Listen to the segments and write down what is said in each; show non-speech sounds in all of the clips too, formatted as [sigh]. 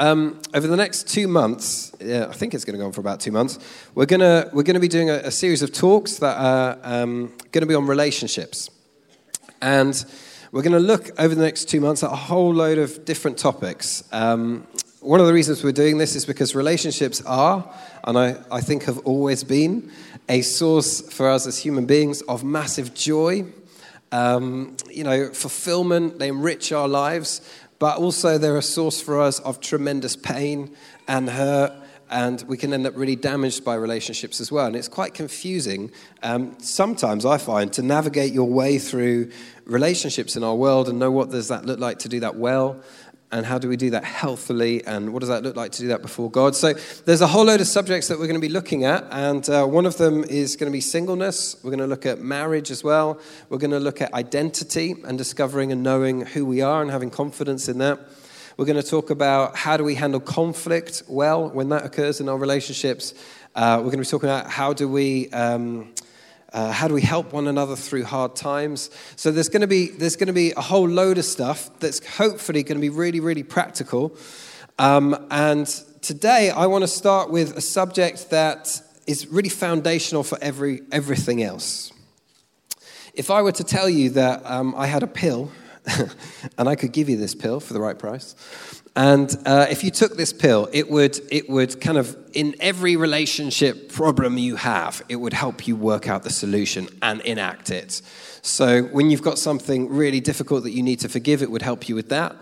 um, over the next two months, yeah, I think it's going to go on for about two months, we're going to, we're going to be doing a, a series of talks that are um, going to be on relationships. And we're going to look over the next two months at a whole load of different topics. Um, one of the reasons we're doing this is because relationships are, and I, I think have always been, a source for us as human beings of massive joy, um, you know, fulfillment. They enrich our lives, but also they're a source for us of tremendous pain and hurt and we can end up really damaged by relationships as well. And it's quite confusing um, sometimes, I find, to navigate your way through relationships in our world and know what does that look like to do that well and how do we do that healthily and what does that look like to do that before god so there's a whole load of subjects that we're going to be looking at and uh, one of them is going to be singleness we're going to look at marriage as well we're going to look at identity and discovering and knowing who we are and having confidence in that we're going to talk about how do we handle conflict well when that occurs in our relationships. Uh, we're going to be talking about how do we. Um, uh, how do we help one another through hard times? So there's going to be there's going to be a whole load of stuff that's hopefully going to be really really practical. Um, and today I want to start with a subject that is really foundational for every everything else. If I were to tell you that um, I had a pill [laughs] and I could give you this pill for the right price. And uh, if you took this pill, it would, it would kind of, in every relationship problem you have, it would help you work out the solution and enact it. So when you've got something really difficult that you need to forgive, it would help you with that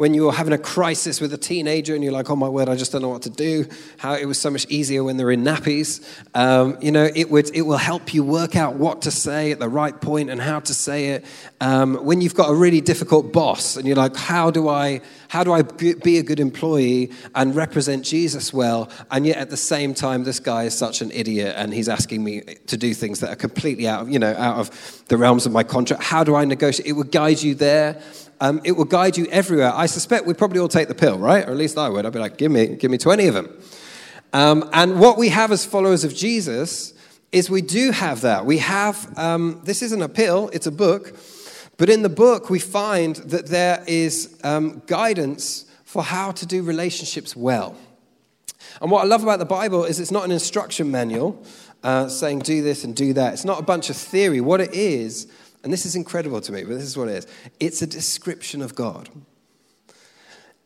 when you're having a crisis with a teenager and you're like, oh my word, I just don't know what to do. How it was so much easier when they're in nappies. Um, you know, it, would, it will help you work out what to say at the right point and how to say it. Um, when you've got a really difficult boss and you're like, how do I, how do I be a good employee and represent Jesus well? And yet at the same time, this guy is such an idiot and he's asking me to do things that are completely out of, you know, out of the realms of my contract. How do I negotiate? It would guide you there. Um, it will guide you everywhere. I suspect we'd probably all take the pill, right? Or at least I would. I'd be like, give me, give me 20 of them. Um, and what we have as followers of Jesus is we do have that. We have, um, this isn't a pill, it's a book. But in the book, we find that there is um, guidance for how to do relationships well. And what I love about the Bible is it's not an instruction manual uh, saying do this and do that. It's not a bunch of theory. What it is, and this is incredible to me, but this is what it is it's a description of God.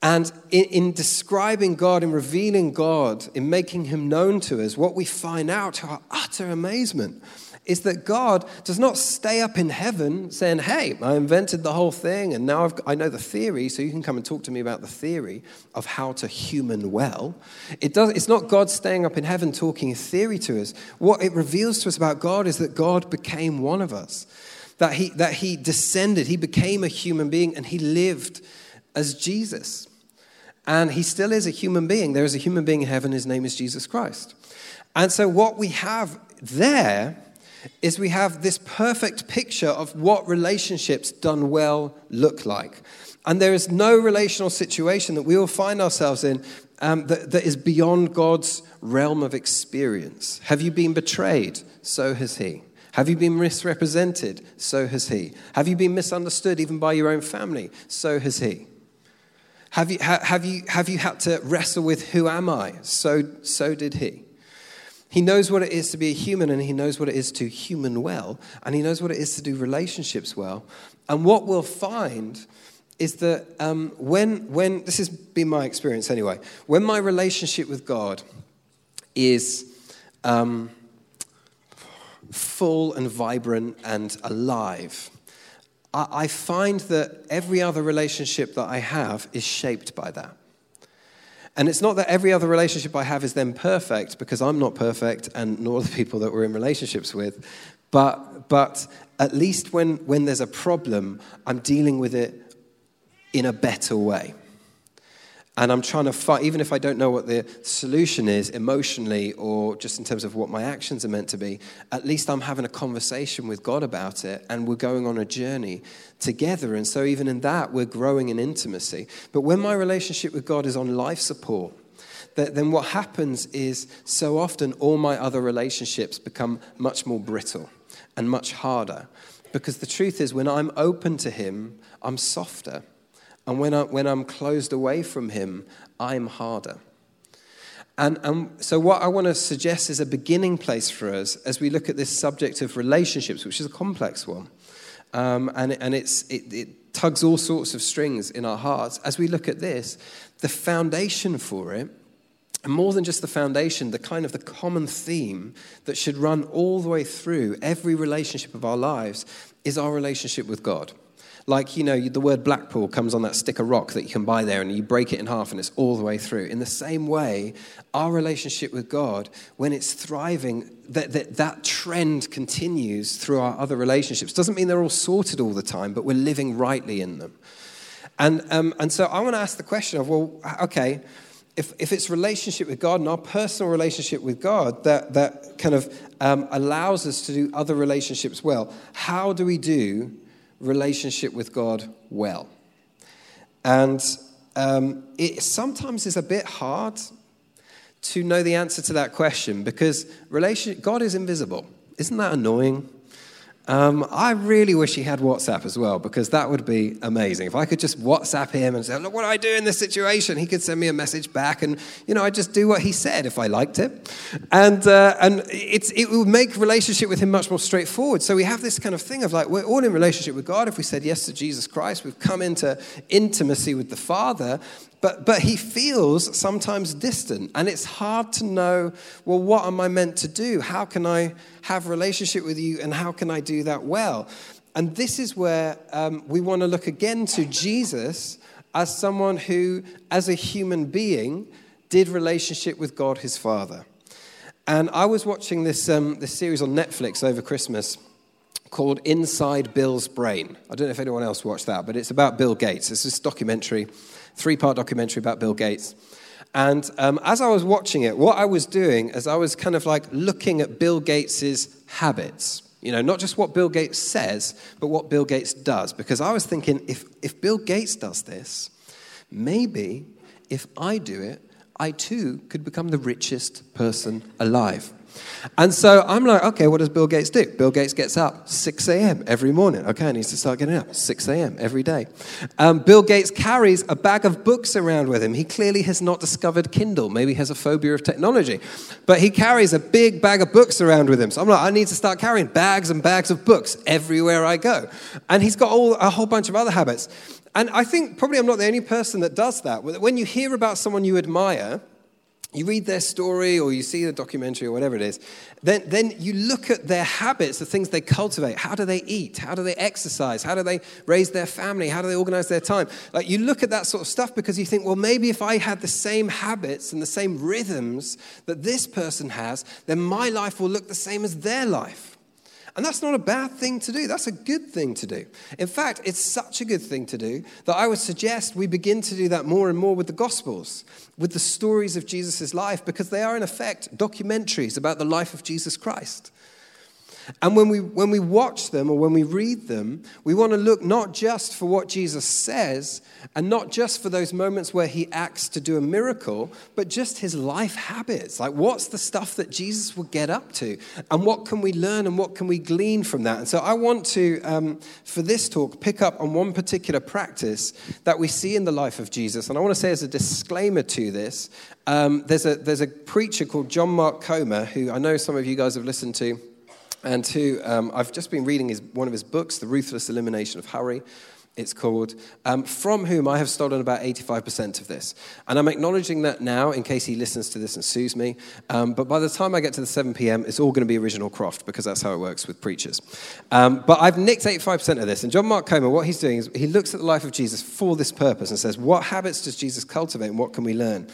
And in, in, describing God, in revealing God, in making Him known to us, what we find out to our utter amazement is that God does not stay up in heaven saying, Hey, I invented the whole thing and now I've, i know the theory, so you can come and talk to me about the theory of how to human well. It does, it's not God staying up in heaven talking theory to us. What it reveals to us about God is that God became one of us that he, that he descended, he became a human being, and he lived as Jesus. And he still is a human being. There is a human being in heaven, his name is Jesus Christ. And so, what we have there is we have this perfect picture of what relationships done well look like. And there is no relational situation that we will find ourselves in um, that, that is beyond God's realm of experience. Have you been betrayed? So has He. Have you been misrepresented? So has he. Have you been misunderstood even by your own family? So has he. Have you, have you, have you had to wrestle with who am I? So, so did he. He knows what it is to be a human and he knows what it is to human well and he knows what it is to do relationships well. And what we'll find is that um, when, when, this has been my experience anyway, when my relationship with God is. Um, full and vibrant and alive. I find that every other relationship that I have is shaped by that. And it's not that every other relationship I have is then perfect, because I'm not perfect, and nor the people that we're in relationships with. But, but at least when, when there's a problem, I'm dealing with it in a better way. And I'm trying to fight, even if I don't know what the solution is emotionally or just in terms of what my actions are meant to be, at least I'm having a conversation with God about it and we're going on a journey together. And so, even in that, we're growing in intimacy. But when my relationship with God is on life support, then what happens is so often all my other relationships become much more brittle and much harder. Because the truth is, when I'm open to Him, I'm softer And when, I, when I'm closed away from Him, I'm harder. And, and so, what I want to suggest is a beginning place for us as we look at this subject of relationships, which is a complex one. Um, and and it's, it, it tugs all sorts of strings in our hearts. As we look at this, the foundation for it, and more than just the foundation, the kind of the common theme that should run all the way through every relationship of our lives is our relationship with God. Like, you know, the word Blackpool comes on that stick of rock that you can buy there and you break it in half and it's all the way through. In the same way, our relationship with God, when it's thriving, that, that, that trend continues through our other relationships. Doesn't mean they're all sorted all the time, but we're living rightly in them. And, um, and so I want to ask the question of, well, okay, if, if it's relationship with God and our personal relationship with God that, that kind of um, allows us to do other relationships well, how do we do relationship with God well? And um, it sometimes is a bit hard to know the answer to that question because relation, God is invisible. Isn't that annoying? Um, I really wish he had WhatsApp as well because that would be amazing. If I could just WhatsApp him and say, Look what do I do in this situation, he could send me a message back and, you know, I'd just do what he said if I liked it. And, uh, and it would make relationship with him much more straightforward. So we have this kind of thing of like, we're all in relationship with God. If we said yes to Jesus Christ, we've come into intimacy with the Father. But, but he feels sometimes distant, and it's hard to know well, what am I meant to do? How can I have relationship with you, and how can I do that well? And this is where um, we want to look again to Jesus as someone who, as a human being, did relationship with God his Father. And I was watching this, um, this series on Netflix over Christmas called Inside Bill's Brain. I don't know if anyone else watched that, but it's about Bill Gates. It's this documentary three part documentary about Bill Gates. And um, as I was watching it, what I was doing is I was kind of like looking at Bill Gates's habits. You know, not just what Bill Gates says, but what Bill Gates does. Because I was thinking, if, if Bill Gates does this, maybe if I do it, I too could become the richest person alive. And so I'm like, okay, what does Bill Gates do? Bill Gates gets up 6 a.m. every morning. Okay, I need to start getting up 6 a.m. every day. Um, Bill Gates carries a bag of books around with him. He clearly has not discovered Kindle. Maybe he has a phobia of technology. But he carries a big bag of books around with him. So I'm like, I need to start carrying bags and bags of books everywhere I go. And he's got all, a whole bunch of other habits. And I think probably I'm not the only person that does that. When you hear about someone you admire, you read their story or you see the documentary or whatever it is, then, then you look at their habits, the things they cultivate. How do they eat? How do they exercise? How do they raise their family? How do they organize their time? Like you look at that sort of stuff because you think, well, maybe if I had the same habits and the same rhythms that this person has, then my life will look the same as their life. And that's not a bad thing to do. That's a good thing to do. In fact, it's such a good thing to do that I would suggest we begin to do that more and more with the Gospels, with the stories of Jesus' life, because they are, in effect, documentaries about the life of Jesus Christ. And when we, when we watch them or when we read them, we want to look not just for what Jesus says and not just for those moments where he acts to do a miracle, but just his life habits. Like, what's the stuff that Jesus would get up to? And what can we learn and what can we glean from that? And so I want to, um, for this talk, pick up on one particular practice that we see in the life of Jesus. And I want to say, as a disclaimer to this, um, there's, a, there's a preacher called John Mark Comer, who I know some of you guys have listened to and two, um, I've just been reading his, one of his books, The Ruthless Elimination of Hurry. It's called, um, from whom I have stolen about 85% of this. And I'm acknowledging that now in case he listens to this and sues me. Um, but by the time I get to the 7 p.m., it's all going to be original croft because that's how it works with preachers. Um, but I've nicked 85% of this. And John Mark Comer, what he's doing is he looks at the life of Jesus for this purpose and says, what habits does Jesus cultivate and what can we learn?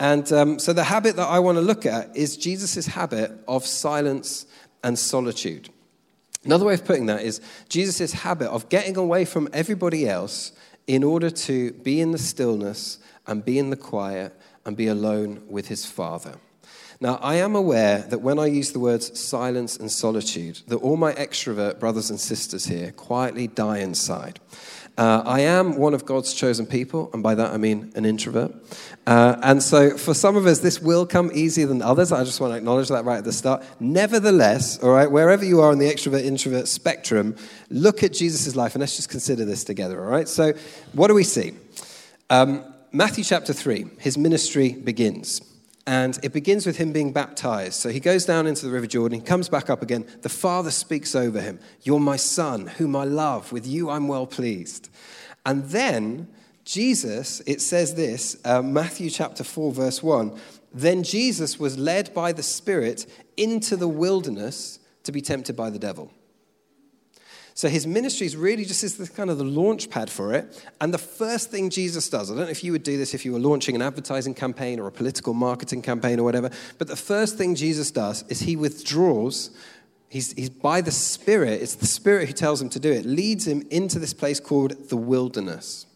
And um, so the habit that I want to look at is Jesus' habit of silence and solitude. Another way of putting that is Jesus' habit of getting away from everybody else in order to be in the stillness and be in the quiet and be alone with his Father. Now, I am aware that when I use the words silence and solitude, that all my extrovert brothers and sisters here quietly die inside. Uh, I am one of God's chosen people, and by that I mean an introvert. Uh, and so for some of us, this will come easier than others. I just want to acknowledge that right at the start. Nevertheless, all right, wherever you are on the extrovert introvert spectrum, look at Jesus' life and let's just consider this together, all right? So, what do we see? Um, Matthew chapter 3, his ministry begins. And it begins with him being baptized. So he goes down into the River Jordan, he comes back up again. The Father speaks over him You're my Son, whom I love. With you I'm well pleased. And then Jesus, it says this, uh, Matthew chapter 4, verse 1 Then Jesus was led by the Spirit into the wilderness to be tempted by the devil. So his ministry is really just is kind of the launch pad for it. And the first thing Jesus does, I don't know if you would do this if you were launching an advertising campaign or a political marketing campaign or whatever, but the first thing Jesus does is he withdraws. He's, he's by the Spirit, it's the Spirit who tells him to do it, leads him into this place called the wilderness.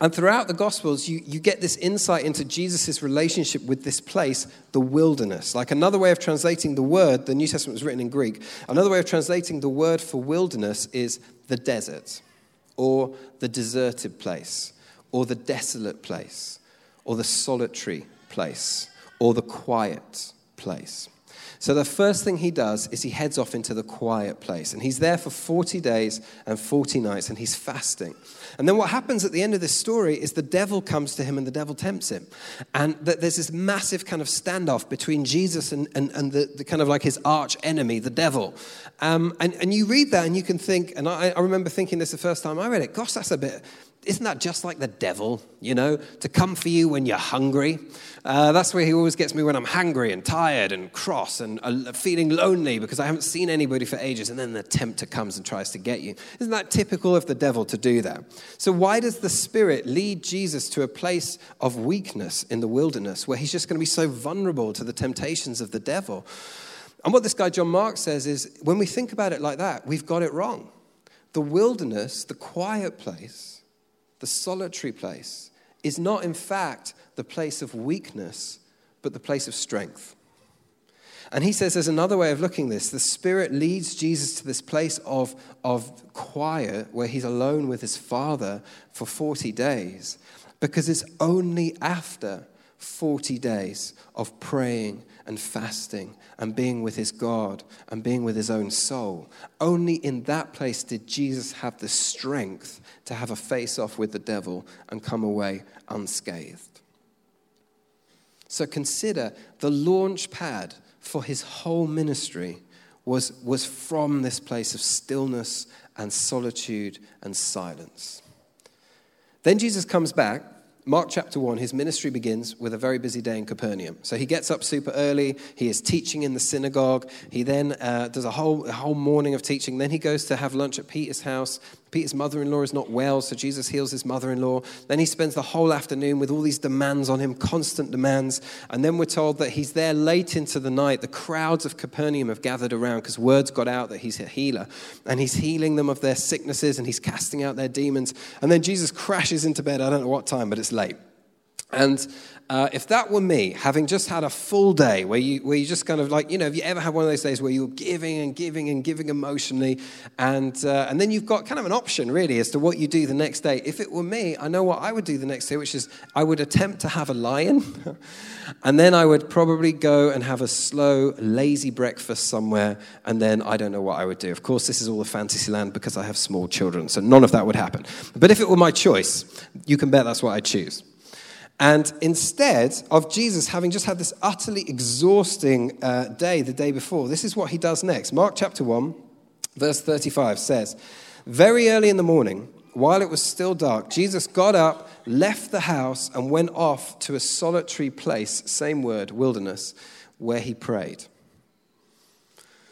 And throughout the Gospels, you, you get this insight into Jesus' relationship with this place, the wilderness. Like another way of translating the word, the New Testament was written in Greek, another way of translating the word for wilderness is the desert, or the deserted place, or the desolate place, or the solitary place, or the quiet place. So the first thing he does is he heads off into the quiet place. And he's there for 40 days and 40 nights, and he's fasting. And then what happens at the end of this story is the devil comes to him and the devil tempts him. And there's this massive kind of standoff between Jesus and, and, and the, the kind of like his arch enemy, the devil. Um, and, and you read that and you can think, and I, I remember thinking this the first time I read it, gosh, that's a bit isn't that just like the devil, you know, to come for you when you're hungry? Uh, that's where he always gets me when I'm hungry and tired and cross and uh, feeling lonely because I haven't seen anybody for ages. And then the tempter comes and tries to get you. Isn't that typical of the devil to do that? So, why does the Spirit lead Jesus to a place of weakness in the wilderness where he's just going to be so vulnerable to the temptations of the devil? And what this guy John Mark says is when we think about it like that, we've got it wrong. The wilderness, the quiet place, the solitary place, is not in fact the place of weakness, but the place of strength. And he says there's another way of looking this. The Spirit leads Jesus to this place of, of quiet where he's alone with his Father for 40 days, because it's only after 40 days of praying and fasting and being with his God and being with his own soul. Only in that place did Jesus have the strength to have a face off with the devil and come away unscathed. So consider the launch pad for his whole ministry was, was from this place of stillness and solitude and silence. Then Jesus comes back Mark chapter 1, his ministry begins with a very busy day in Capernaum. So he gets up super early. He is teaching in the synagogue. He then uh, does a whole, a whole morning of teaching. Then he goes to have lunch at Peter's house. Peter's mother in law is not well, so Jesus heals his mother in law. Then he spends the whole afternoon with all these demands on him, constant demands. And then we're told that he's there late into the night. The crowds of Capernaum have gathered around because words got out that he's a healer. And he's healing them of their sicknesses and he's casting out their demons. And then Jesus crashes into bed. I don't know what time, but it's late. And uh, if that were me, having just had a full day where you, where you just kind of like, you know, have you ever had one of those days where you're giving and giving and giving emotionally, and, uh, and then you've got kind of an option really as to what you do the next day? If it were me, I know what I would do the next day, which is I would attempt to have a lion, [laughs] and then I would probably go and have a slow, lazy breakfast somewhere, and then I don't know what I would do. Of course, this is all a fantasy land because I have small children, so none of that would happen. But if it were my choice, you can bet that's what I'd choose. And instead of Jesus having just had this utterly exhausting uh, day the day before, this is what he does next. Mark chapter 1, verse 35 says, Very early in the morning, while it was still dark, Jesus got up, left the house, and went off to a solitary place, same word, wilderness, where he prayed.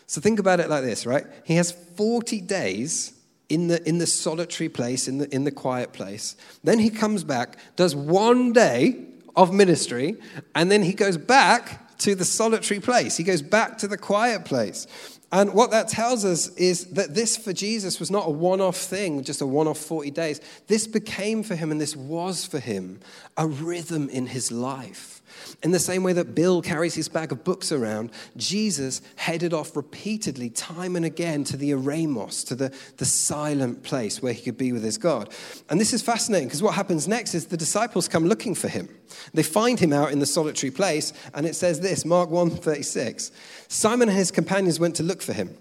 So think about it like this, right? He has 40 days in the, in the solitary place, in the, in the quiet place. Then he comes back, does one day of ministry, and then he goes back to the solitary place. He goes back to the quiet place. And what that tells us is that this for Jesus was not a one off thing, just a one off 40 days. This became for him, and this was for him, a rhythm in his life. In the same way that Bill carries his bag of books around, Jesus headed off repeatedly, time and again, to the eremos, to the, the silent place where he could be with his God. And this is fascinating because what happens next is the disciples come looking for him. They find him out in the solitary place, and it says this Mark 1 36. Simon and his companions went to look for him.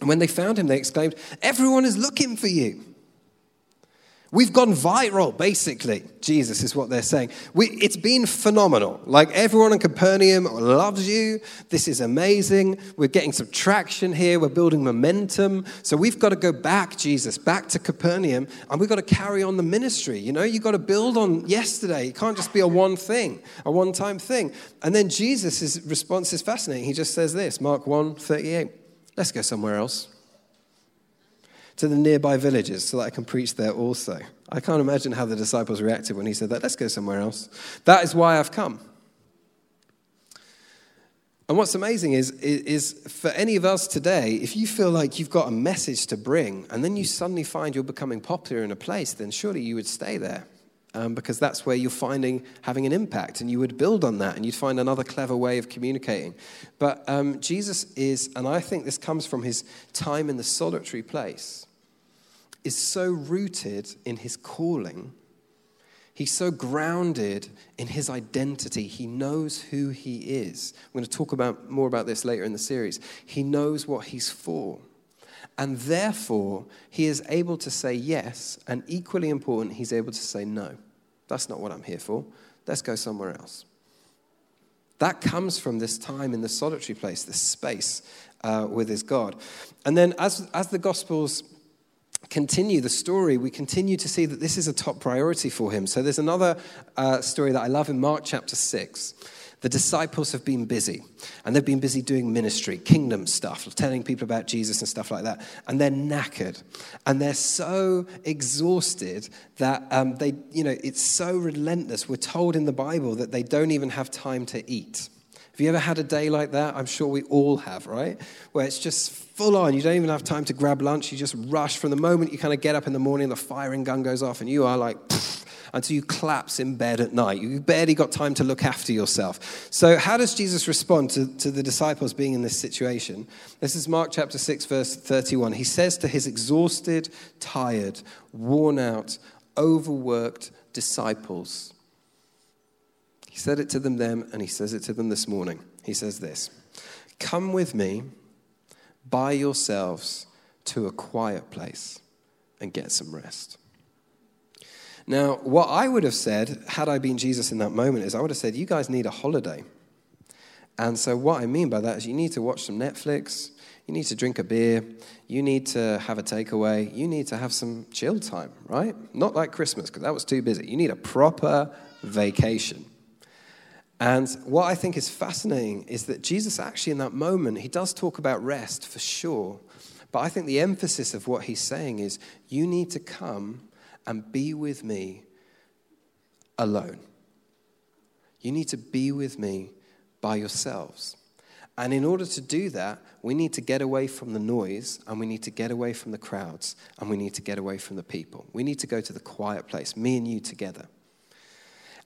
And when they found him, they exclaimed, Everyone is looking for you. We've gone viral, basically. Jesus is what they're saying. We, it's been phenomenal. Like everyone in Capernaum loves you. This is amazing. We're getting some traction here. We're building momentum. So we've got to go back, Jesus, back to Capernaum, and we've got to carry on the ministry. You know, you've got to build on yesterday. It can't just be a one thing, a one time thing. And then Jesus' response is fascinating. He just says this Mark 1 38. Let's go somewhere else to the nearby villages so that I can preach there also. I can't imagine how the disciples reacted when he said that. Let's go somewhere else. That is why I've come. And what's amazing is, is, for any of us today, if you feel like you've got a message to bring and then you suddenly find you're becoming popular in a place, then surely you would stay there. Um, because that's where you're finding having an impact, and you would build on that, and you'd find another clever way of communicating. But um, Jesus is, and I think this comes from his time in the solitary place is so rooted in his calling. He's so grounded in his identity. He knows who he is. I'm going to talk about more about this later in the series. He knows what he's for. And therefore, he is able to say yes, and equally important, he's able to say no. That's not what I'm here for. Let's go somewhere else. That comes from this time in the solitary place, this space uh, with his God. And then, as, as the Gospels continue the story, we continue to see that this is a top priority for him. So there's another uh, story that I love in Mark chapter 6. The disciples have been busy, and they've been busy doing ministry, kingdom stuff, telling people about Jesus and stuff like that. And they're knackered, and they're so exhausted that um, they, you know, it's so relentless. We're told in the Bible that they don't even have time to eat. Have you ever had a day like that? I'm sure we all have, right? Where it's just full on. You don't even have time to grab lunch. You just rush from the moment you kind of get up in the morning, the firing gun goes off, and you are like, until you collapse in bed at night. you've barely got time to look after yourself. So, how does Jesus respond to, to the disciples being in this situation? This is Mark chapter 6, verse 31. He says to his exhausted, tired, worn out, overworked disciples, he said it to them then, and he says it to them this morning. He says this Come with me by yourselves to a quiet place and get some rest. Now, what I would have said, had I been Jesus in that moment, is I would have said, You guys need a holiday. And so, what I mean by that is, you need to watch some Netflix, you need to drink a beer, you need to have a takeaway, you need to have some chill time, right? Not like Christmas, because that was too busy. You need a proper vacation. And what I think is fascinating is that Jesus actually, in that moment, he does talk about rest for sure. But I think the emphasis of what he's saying is you need to come and be with me alone. You need to be with me by yourselves. And in order to do that, we need to get away from the noise and we need to get away from the crowds and we need to get away from the people. We need to go to the quiet place, me and you together.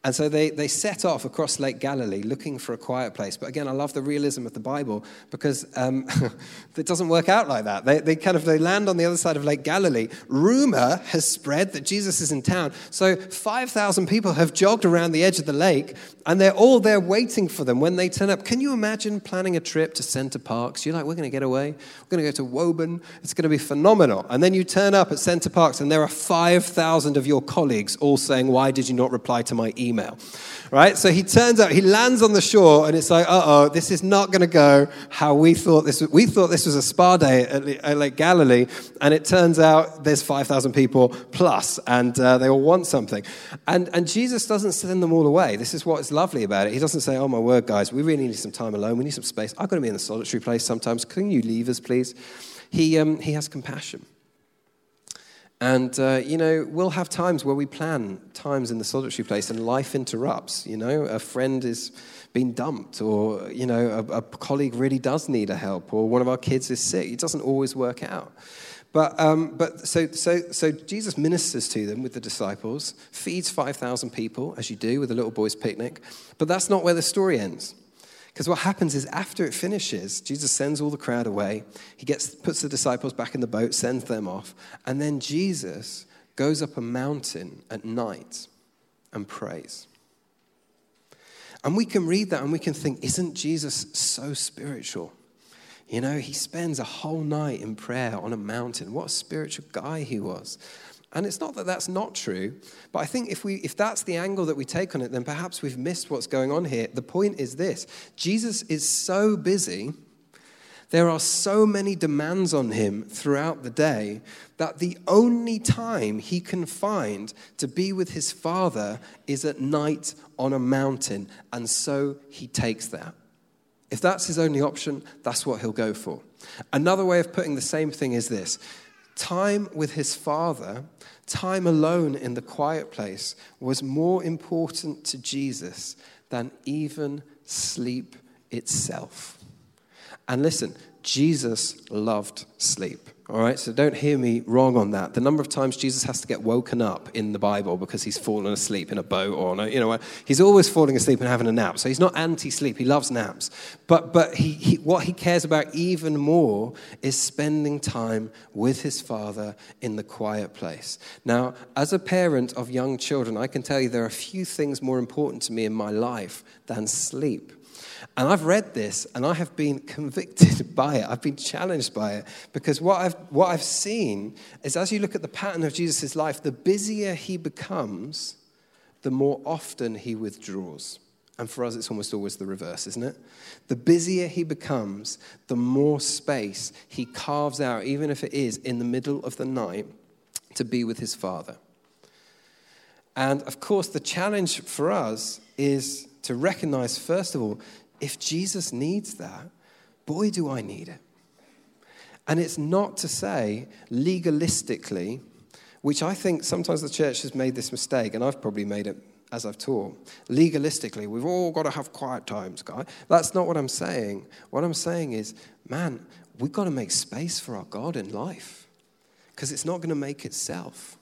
And so they, they set off across Lake Galilee looking for a quiet place. But again, I love the realism of the Bible because um, [laughs] it doesn't work out like that. They, they kind of they land on the other side of Lake Galilee. Rumor has spread that Jesus is in town. So 5,000 people have jogged around the edge of the lake and they're all there waiting for them when they turn up. Can you imagine planning a trip to Center Parcs? You're like, we're going to get away. We're going to go to Woburn. It's going to be phenomenal. And then you turn up at Center Parcs and there are 5,000 of your colleagues all saying, why did you not reply to my email? Email. Right? So he turns out, he lands on the shore, and it's like, uh oh, this is not going to go how we thought this was. We thought this was a spa day at, Lake Galilee, and it turns out there's 5,000 people plus, and uh, they all want something. And, and Jesus doesn't send them all away. This is what's lovely about it. He doesn't say, oh my word, guys, we really need some time alone. We need some space. I've got to be in a solitary place sometimes. Can you leave us, please? He, um, he has compassion. And, uh, you know, we'll have times where we plan times in the solitary place and life interrupts. You know, a friend is being dumped, or, you know, a, a colleague really does need a help, or one of our kids is sick. It doesn't always work out. But, um, but so, so, so Jesus ministers to them with the disciples, feeds 5,000 people, as you do with a little boy's picnic. But that's not where the story ends. Because what happens is after it finishes, Jesus sends all the crowd away. He gets, puts the disciples back in the boat, sends them off. And then Jesus goes up a mountain at night and prays. And we can read that and we can think, isn't Jesus so spiritual? You know, he spends a whole night in prayer on a mountain. What a spiritual guy he was. And it's not that that's not true, but I think if, we, if that's the angle that we take on it, then perhaps we've missed what's going on here. The point is this Jesus is so busy, there are so many demands on him throughout the day that the only time he can find to be with his Father is at night on a mountain. And so he takes that. If that's his only option, that's what he'll go for. Another way of putting the same thing is this time with his father, time alone in the quiet place, was more important to Jesus than even sleep itself. And listen, Jesus loved sleep. All right, so don't hear me wrong on that. The number of times Jesus has to get woken up in the Bible because he's fallen asleep in a boat or, you know, he's always falling asleep and having a nap. So he's not anti-sleep. He loves naps. But, but he, he, what he cares about even more is spending time with his father in the quiet place. Now, as a parent of young children, I can tell you there are few things more important to me in my life than sleep. And I've read this and I have been [laughs] convicted by it. I've been challenged by it because what I've, what I've seen is as you look at the pattern of Jesus' life, the busier he becomes, the more often he withdraws. And for us, it's almost always the reverse, isn't it? The busier he becomes, the more space he carves out, even if it is in the middle of the night, to be with his Father. And of course, the challenge for us is to recognize, first of all, if Jesus needs that, boy, do I need it. And it's not to say legalistically, which I think sometimes the church has made this mistake, and I've probably made it as I've taught. Legalistically, we've all got to have quiet times, guy. That's not what I'm saying. What I'm saying is, man, we've got to make space for our God in life because it's not going to make itself.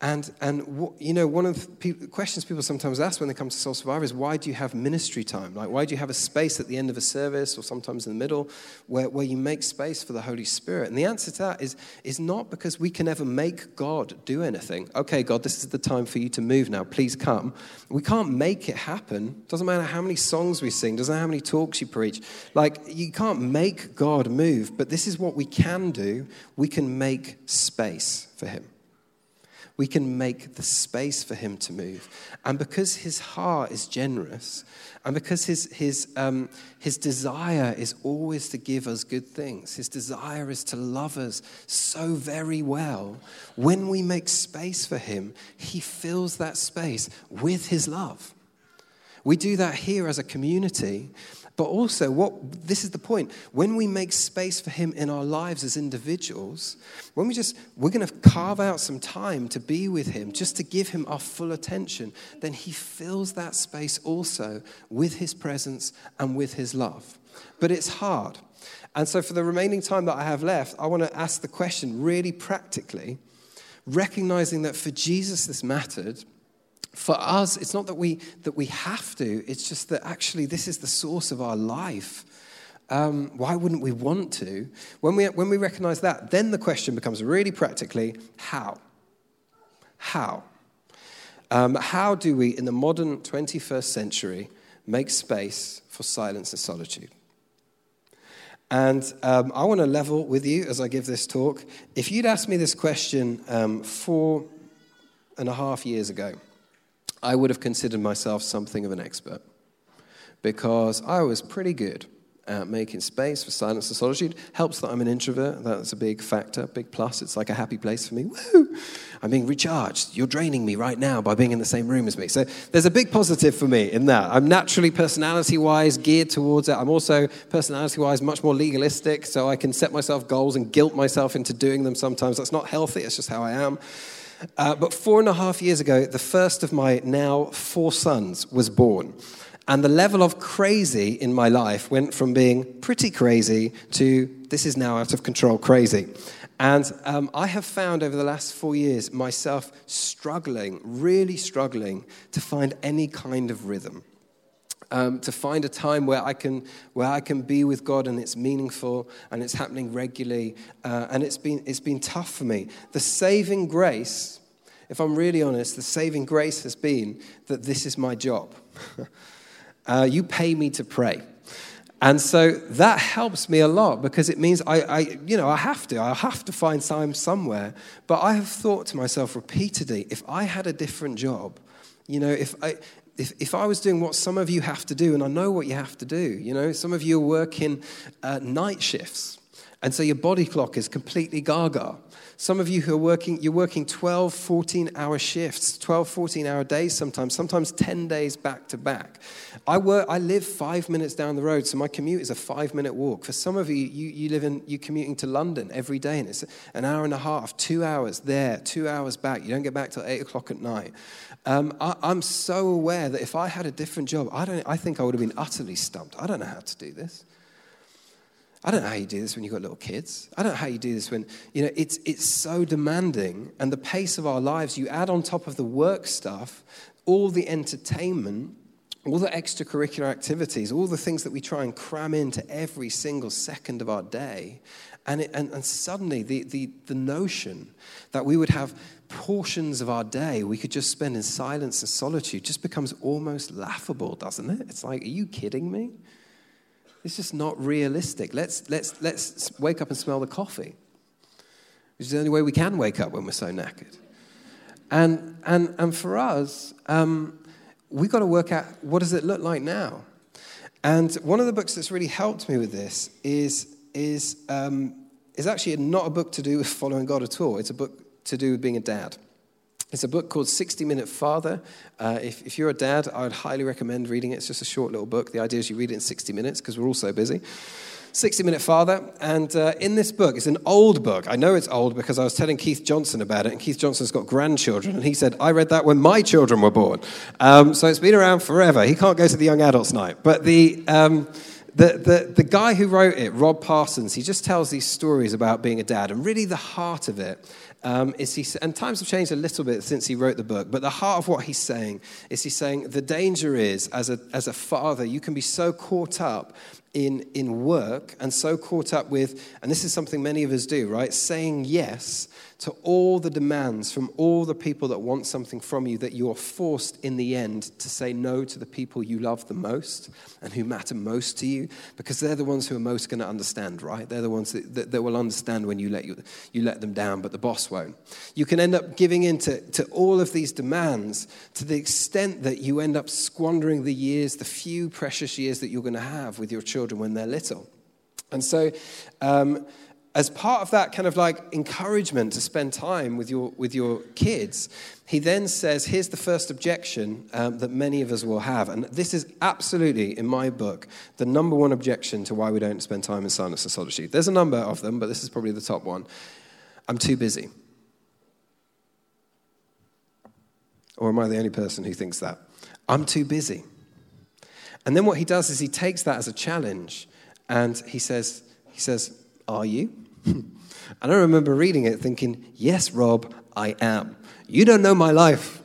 And, and you know, one of the questions people sometimes ask when they come to Soul Survivor is why do you have ministry time? Like, why do you have a space at the end of a service or sometimes in the middle where, where you make space for the Holy Spirit? And the answer to that is, is not because we can ever make God do anything. Okay, God, this is the time for you to move now. Please come. We can't make it happen. Doesn't matter how many songs we sing, doesn't matter how many talks you preach. Like, you can't make God move, but this is what we can do. We can make space for Him we can make the space for him to move. And because his heart is generous, and because his, his, um, his desire is always to give us good things, his desire is to love us so very well, when we make space for him, he fills that space with his love. We do that here as a community, but also, what this is the point. When we make space for Him in our lives as individuals, when we just, we're going to carve out some time to be with Him, just to give Him our full attention, then He fills that space also with His presence and with His love. But it's hard. And so, for the remaining time that I have left, I want to ask the question really practically, recognizing that for Jesus this mattered for us, it's not that we, that we have to, it's just that actually this is the source of our life. Um, why wouldn't we want to? When we, when we recognize that, then the question becomes really practically how? How? Um, how do we, in the modern 21st century, make space for silence and solitude? And um, I want to level with you as I give this talk. If you'd asked me this question um, four and a half years ago, I would have considered myself something of an expert because I was pretty good at making space for silence and solitude. Helps that I'm an introvert. That's a big factor, big plus. It's like a happy place for me. Woo! I'm being recharged. You're draining me right now by being in the same room as me. So there's a big positive for me in that. I'm naturally personality wise geared towards it. I'm also personality wise much more legalistic, so I can set myself goals and guilt myself into doing them sometimes. That's not healthy, it's just how I am. Uh, but four and a half years ago, the first of my now four sons was born. And the level of crazy in my life went from being pretty crazy to this is now out of control crazy. And um, I have found over the last four years myself struggling, really struggling, to find any kind of rhythm. Um, to find a time where I can where I can be with God and it's meaningful and it's happening regularly uh, and it's been it's been tough for me. The saving grace, if I'm really honest, the saving grace has been that this is my job. [laughs] uh, you pay me to pray. And so that helps me a lot because it means I, I, you know, I have to. I have to find time somewhere. But I have thought to myself repeatedly, if I had a different job, you know, if I, if, if I was doing what some of you have to do, and I know what you have to do, you know, some of you are working uh, night shifts, and so your body clock is completely gaga. Some of you who are working, you're working 12, 14 hour shifts, 12, 14 hour days sometimes, sometimes 10 days back to back. I, work, I live five minutes down the road, so my commute is a five minute walk. For some of you, you, you live in, you're commuting to London every day, and it's an hour and a half, two hours there, two hours back. You don't get back till eight o'clock at night. Um, I, am so aware that if I had a different job, I, don't, I think I would have been utterly stumped. I don't know how to do this. I don't know how you do this when you've got little kids. I don't know how you do this when, you know, it's, it's so demanding. And the pace of our lives, you add on top of the work stuff, all the entertainment, all the extracurricular activities, all the things that we try and cram into every single second of our day. And, it, and, and suddenly, the, the, the notion that we would have portions of our day we could just spend in silence and solitude just becomes almost laughable, doesn't it? It's like, are you kidding me? It's just not realistic. Let's, let's, let's wake up and smell the coffee, which is the only way we can wake up when we're so knackered. And, and, and for us, um, we've got to work out what does it look like now? And one of the books that's really helped me with this is, is, um, is actually not a book to do with following God at all. It's a book to do with being a dad. It's a book called 60 Minute Father. Uh, if, if, you're a dad, I would highly recommend reading it. It's just a short little book. The idea is you read it in 60 minutes because we're all so busy. 60 Minute Father. And uh, in this book, it's an old book. I know it's old because I was telling Keith Johnson about it, and Keith Johnson's got grandchildren, and he said, I read that when my children were born. Um, so it's been around forever. He can't go to the young adults' night. But the. Um, the, the, the guy who wrote it, Rob Parsons, he just tells these stories about being a dad. And really, the heart of it um, is he, and times have changed a little bit since he wrote the book, but the heart of what he's saying is he's saying the danger is, as a, as a father, you can be so caught up in, in work and so caught up with, and this is something many of us do, right? Saying yes to all the demands from all the people that want something from you that you're forced in the end to say no to the people you love the most and who matter most to you because they're the ones who are most going to understand, right? They're the ones that, that, that, will understand when you let, you, you let them down, but the boss won't. You can end up giving in to, to all of these demands to the extent that you end up squandering the years, the few precious years that you're going to have with your children when they're little. And so, um, as part of that kind of like encouragement to spend time with your, with your kids, he then says, Here's the first objection um, that many of us will have. And this is absolutely, in my book, the number one objection to why we don't spend time in silence and solitude. There's a number of them, but this is probably the top one. I'm too busy. Or am I the only person who thinks that? I'm too busy. And then what he does is he takes that as a challenge and he says, he says, Are you? [laughs] and I remember reading it thinking, Yes, Rob, I am. You don't know my life,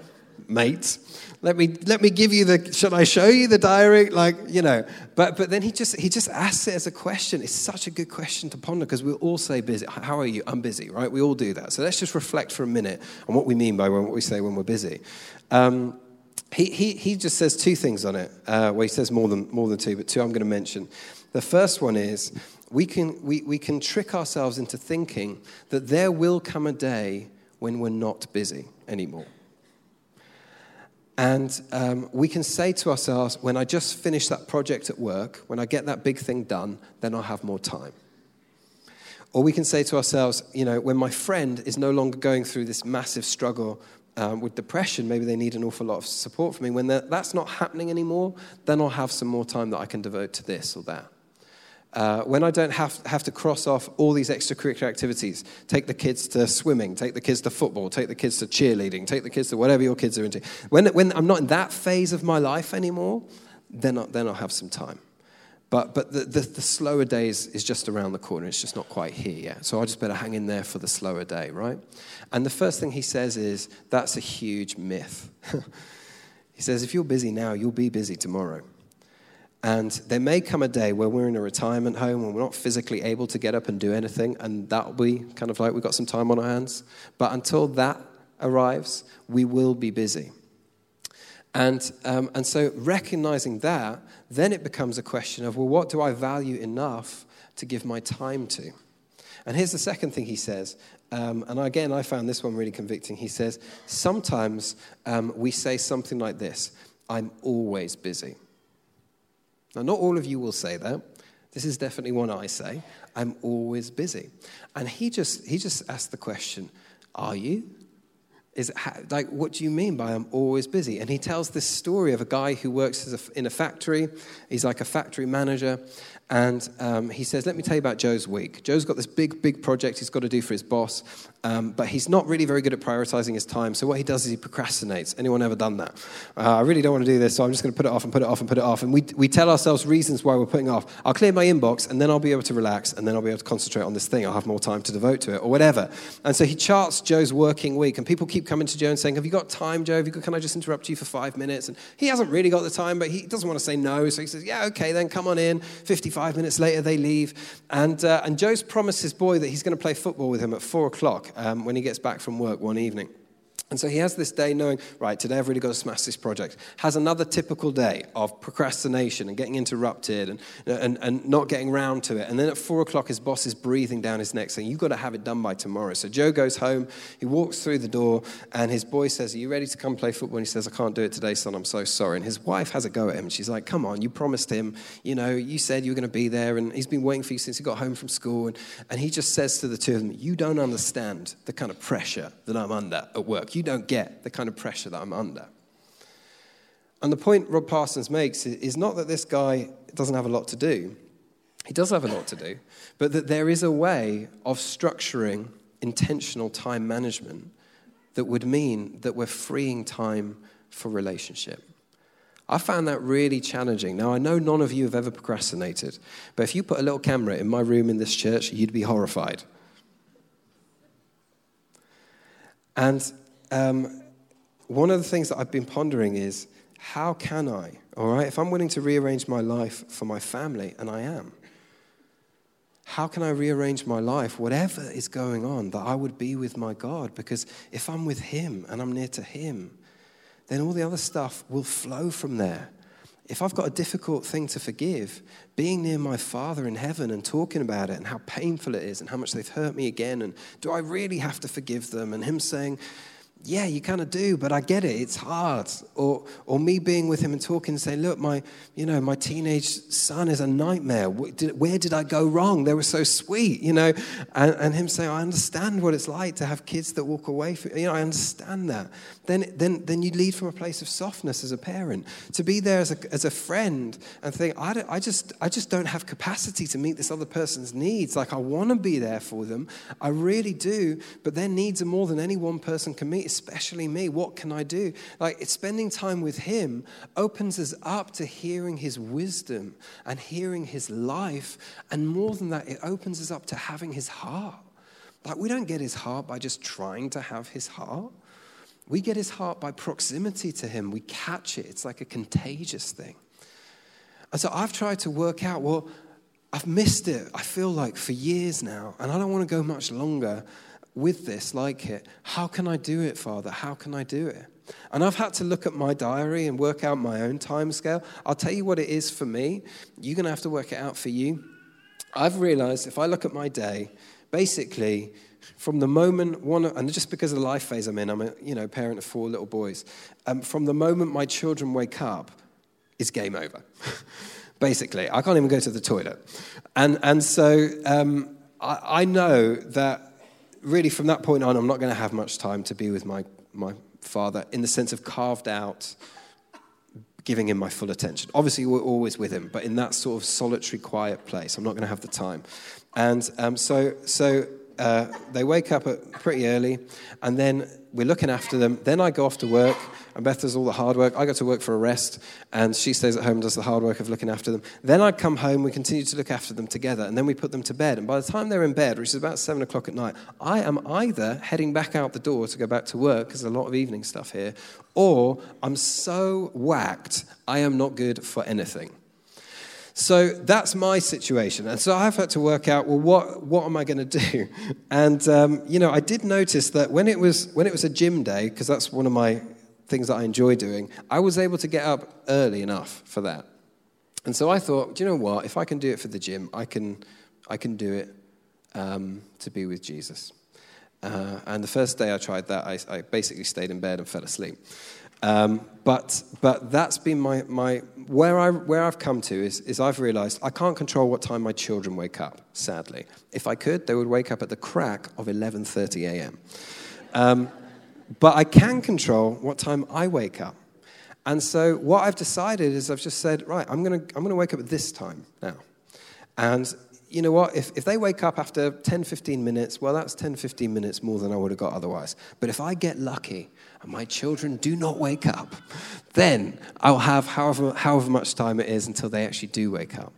mate. Let me, let me give you the, should I show you the diary? Like, you know. But, but then he just, he just asks it as a question. It's such a good question to ponder because we all say busy. How are you? I'm busy, right? We all do that. So let's just reflect for a minute on what we mean by what we say when we're busy. Um, he, he, he just says two things on it. Uh, well, he says more than, more than two, but two I'm going to mention. The first one is we can, we, we can trick ourselves into thinking that there will come a day when we're not busy anymore. And um, we can say to ourselves, when I just finish that project at work, when I get that big thing done, then I'll have more time. Or we can say to ourselves, you know, when my friend is no longer going through this massive struggle um, with depression, maybe they need an awful lot of support from me. When that's not happening anymore, then I'll have some more time that I can devote to this or that. Uh, when I don't have, have to cross off all these extracurricular activities, take the kids to swimming, take the kids to football, take the kids to cheerleading, take the kids to whatever your kids are into. When, when I'm not in that phase of my life anymore, then, I, then I'll have some time. But, but the, the, the, slower days is just around the corner. It's just not quite here yet. So I just better hang in there for the slower day, right? And the first thing he says is that's a huge myth. [laughs] he says, if you're busy now, you'll be busy tomorrow. And there may come a day where we're in a retirement home and we're not physically able to get up and do anything, and that'll be kind of like we've got some time on our hands. But until that arrives, we will be busy. And, um, and so recognizing that, then it becomes a question of, well, what do I value enough to give my time to? And here's the second thing he says. Um, and again, I found this one really convicting. He says, Sometimes um, we say something like this I'm always busy. Now, not all of you will say that. This is definitely one I say. I'm always busy. And he just, he just asked the question Are you? is like what do you mean by i'm always busy and he tells this story of a guy who works a, in a factory he's like a factory manager and um, he says, Let me tell you about Joe's week. Joe's got this big, big project he's got to do for his boss, um, but he's not really very good at prioritizing his time. So what he does is he procrastinates. Anyone ever done that? Uh, I really don't want to do this, so I'm just going to put it off and put it off and put it off. And we, we tell ourselves reasons why we're putting off. I'll clear my inbox, and then I'll be able to relax, and then I'll be able to concentrate on this thing. I'll have more time to devote to it, or whatever. And so he charts Joe's working week, and people keep coming to Joe and saying, Have you got time, Joe? Got, can I just interrupt you for five minutes? And he hasn't really got the time, but he doesn't want to say no. So he says, Yeah, okay, then come on in. 55 minutes later, they leave. And, uh, and Joe's promised his boy that he's going to play football with him at four o'clock um, when he gets back from work one evening. And so he has this day knowing, right, today I've really got to smash this project. Has another typical day of procrastination and getting interrupted and, and, and not getting round to it. And then at four o'clock, his boss is breathing down his neck saying, You've got to have it done by tomorrow. So Joe goes home, he walks through the door, and his boy says, Are you ready to come play football? And he says, I can't do it today, son, I'm so sorry. And his wife has a go at him. She's like, Come on, you promised him, you know, you said you were going to be there, and he's been waiting for you since he got home from school. And, and he just says to the two of them, You don't understand the kind of pressure that I'm under at work. You you don't get the kind of pressure that I'm under. And the point Rob Parsons makes is not that this guy doesn't have a lot to do. He does have a lot to do, but that there is a way of structuring intentional time management that would mean that we're freeing time for relationship. I found that really challenging. Now, I know none of you have ever procrastinated, but if you put a little camera in my room in this church, you'd be horrified. And um, one of the things that I've been pondering is how can I, all right, if I'm willing to rearrange my life for my family, and I am, how can I rearrange my life, whatever is going on, that I would be with my God? Because if I'm with Him and I'm near to Him, then all the other stuff will flow from there. If I've got a difficult thing to forgive, being near my Father in heaven and talking about it and how painful it is and how much they've hurt me again, and do I really have to forgive them? And Him saying, yeah, you kind of do, but I get it. It's hard. Or, or me being with him and talking and saying, look, my, you know, my teenage son is a nightmare. Where did I go wrong? They were so sweet, you know. And, and him saying, I understand what it's like to have kids that walk away from, you know, I understand that. Then, then, then you lead from a place of softness as a parent. To be there as a, as a friend and think, I, I, just, I just don't have capacity to meet this other person's needs. Like, I want to be there for them. I really do, but their needs are more than any one person can meet especially me. What can I do? Like, spending time with Him opens us up to hearing His wisdom and hearing His life. And more than that, it opens us up to having His heart. Like, we don't get His heart by just trying to have His heart. We get His heart by proximity to Him. We catch it. It's like a contagious thing. And so I've tried to work out, well, I've missed it, I feel like, for years now, and I don't want to go much longer with this like it. How can I do it, Father? How can I do it? And I've had to look at my diary and work out my own time scale. I'll tell you what it is for me. You're going to have to work it out for you. I've realized if I look at my day, basically, from the moment one, and just because of the life phase I'm in, I'm a you know parent of four little boys. Um, from the moment my children wake up, it's game over. [laughs] basically, I can't even go to the toilet, and and so um, I, I know that really, from that point on, I'm not going to have much time to be with my, my father in the sense of carved out, giving him my full attention. Obviously, we're always with him, but in that sort of solitary, quiet place, I'm not going to have the time. And um, so, so uh, they wake up pretty early, and then we're looking after them. Then I go off to work, and Beth does all the hard work. I go to work for a rest, and she stays at home and does the hard work of looking after them. Then I come home, we continue to look after them together, and then we put them to bed. And by the time they're in bed, which is about seven o'clock at night, I am either heading back out the door to go back to work, because there's a lot of evening stuff here, or I'm so whacked, I am not good for anything. So that's my situation. And so I've had to work out, well, what, what am I going to do? [laughs] And, um, you know, I did notice that when it was, when it was a gym day, because that's one of my things that I enjoy doing, I was able to get up early enough for that. And so I thought, do you know what? If I can do it for the gym, I can, I can do it um, to be with Jesus. Uh, and the first day I tried that, I, I basically stayed in bed and fell asleep. Um, but, but that's been my, my where, I, where I've come to is, is I've realized I can't control what time my children wake up, sadly. If I could, they would wake up at the crack of 11.30 a.m. Um, but I can control what time I wake up. And so what I've decided is I've just said, right, I'm going to I'm to wake up at this time now. And you know what? If, if they wake up after 10, 15 minutes, well, that's 10, 15 minutes more than I would have got otherwise. But if I get lucky and my children do not wake up, then I'll have however, however much time it is until they actually do wake up.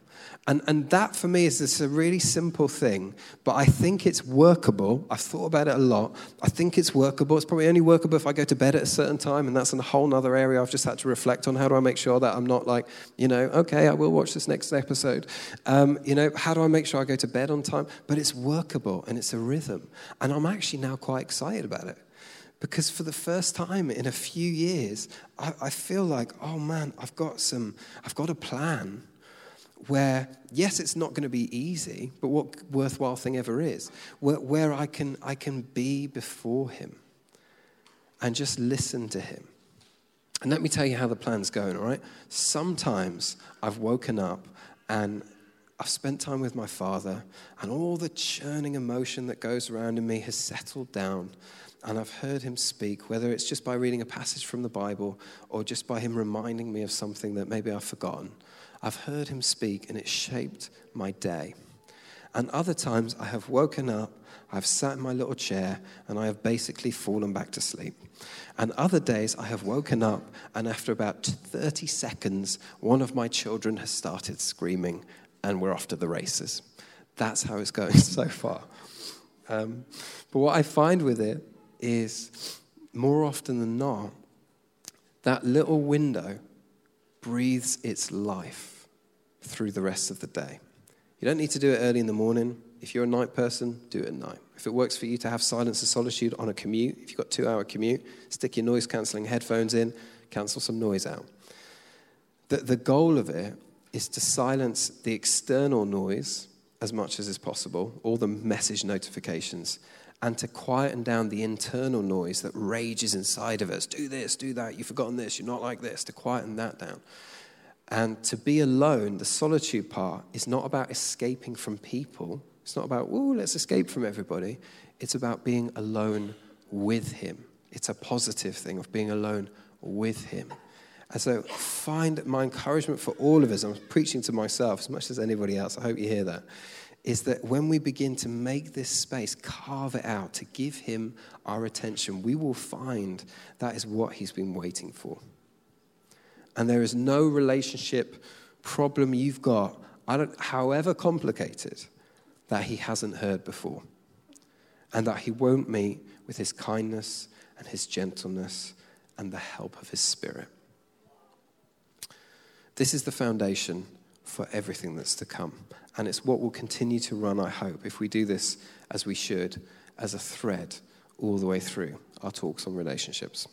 And, and that for me is just a really simple thing, but I think it's workable. I've thought about it a lot. I think it's workable. It's probably only workable if I go to bed at a certain time, and that's a whole other area I've just had to reflect on. How do I make sure that I'm not like, you know, okay, I will watch this next episode. Um, you know, how do I make sure I go to bed on time? But it's workable and it's a rhythm. And I'm actually now quite excited about it because for the first time in a few years, I, I, feel like, oh man, I've got some, I've got a plan where, yes, it's not going to be easy, but what worthwhile thing ever is, where, where I, can, I can be before Him and just listen to Him. And let me tell you how the plan's going, all right? Sometimes I've woken up and I've spent time with my father, and all the churning emotion that goes around in me has settled down. And I've heard him speak, whether it's just by reading a passage from the Bible or just by him reminding me of something that maybe I've forgotten. I've heard him speak and it shaped my day. And other times I have woken up, I've sat in my little chair, and I have basically fallen back to sleep. And other days I have woken up, and after about 30 seconds, one of my children has started screaming, and we're off to the races. That's how it's going [laughs] so far. Um, but what I find with it is more often than not, that little window breathes its life through the rest of the day. You don't need to do it early in the morning. If you're a night person, do it at night. If it works for you to have silence and solitude on a commute, if you've got two hour commute, stick your noise cancelling headphones in, cancel some noise out. The, the goal of it is to silence the external noise as much as is possible, all the message notifications, and to quieten down the internal noise that rages inside of us. Do this, do that, you've forgotten this, you're not like this, to quieten that down. And to be alone, the solitude part, is not about escaping from people. It's not about, oh, let's escape from everybody. It's about being alone with Him. It's a positive thing of being alone with Him. And so, find my encouragement for all of us, I'm preaching to myself as much as anybody else, I hope you hear that, is that when we begin to make this space, carve it out, to give Him our attention, we will find that is what He's been waiting for. And there is no relationship problem you've got, however complicated, that he hasn't heard before. And that he won't meet with his kindness and his gentleness and the help of his spirit. This is the foundation for everything that's to come. And it's what will continue to run, I hope, if we do this as we should, as a thread all the way through our talks on relationships.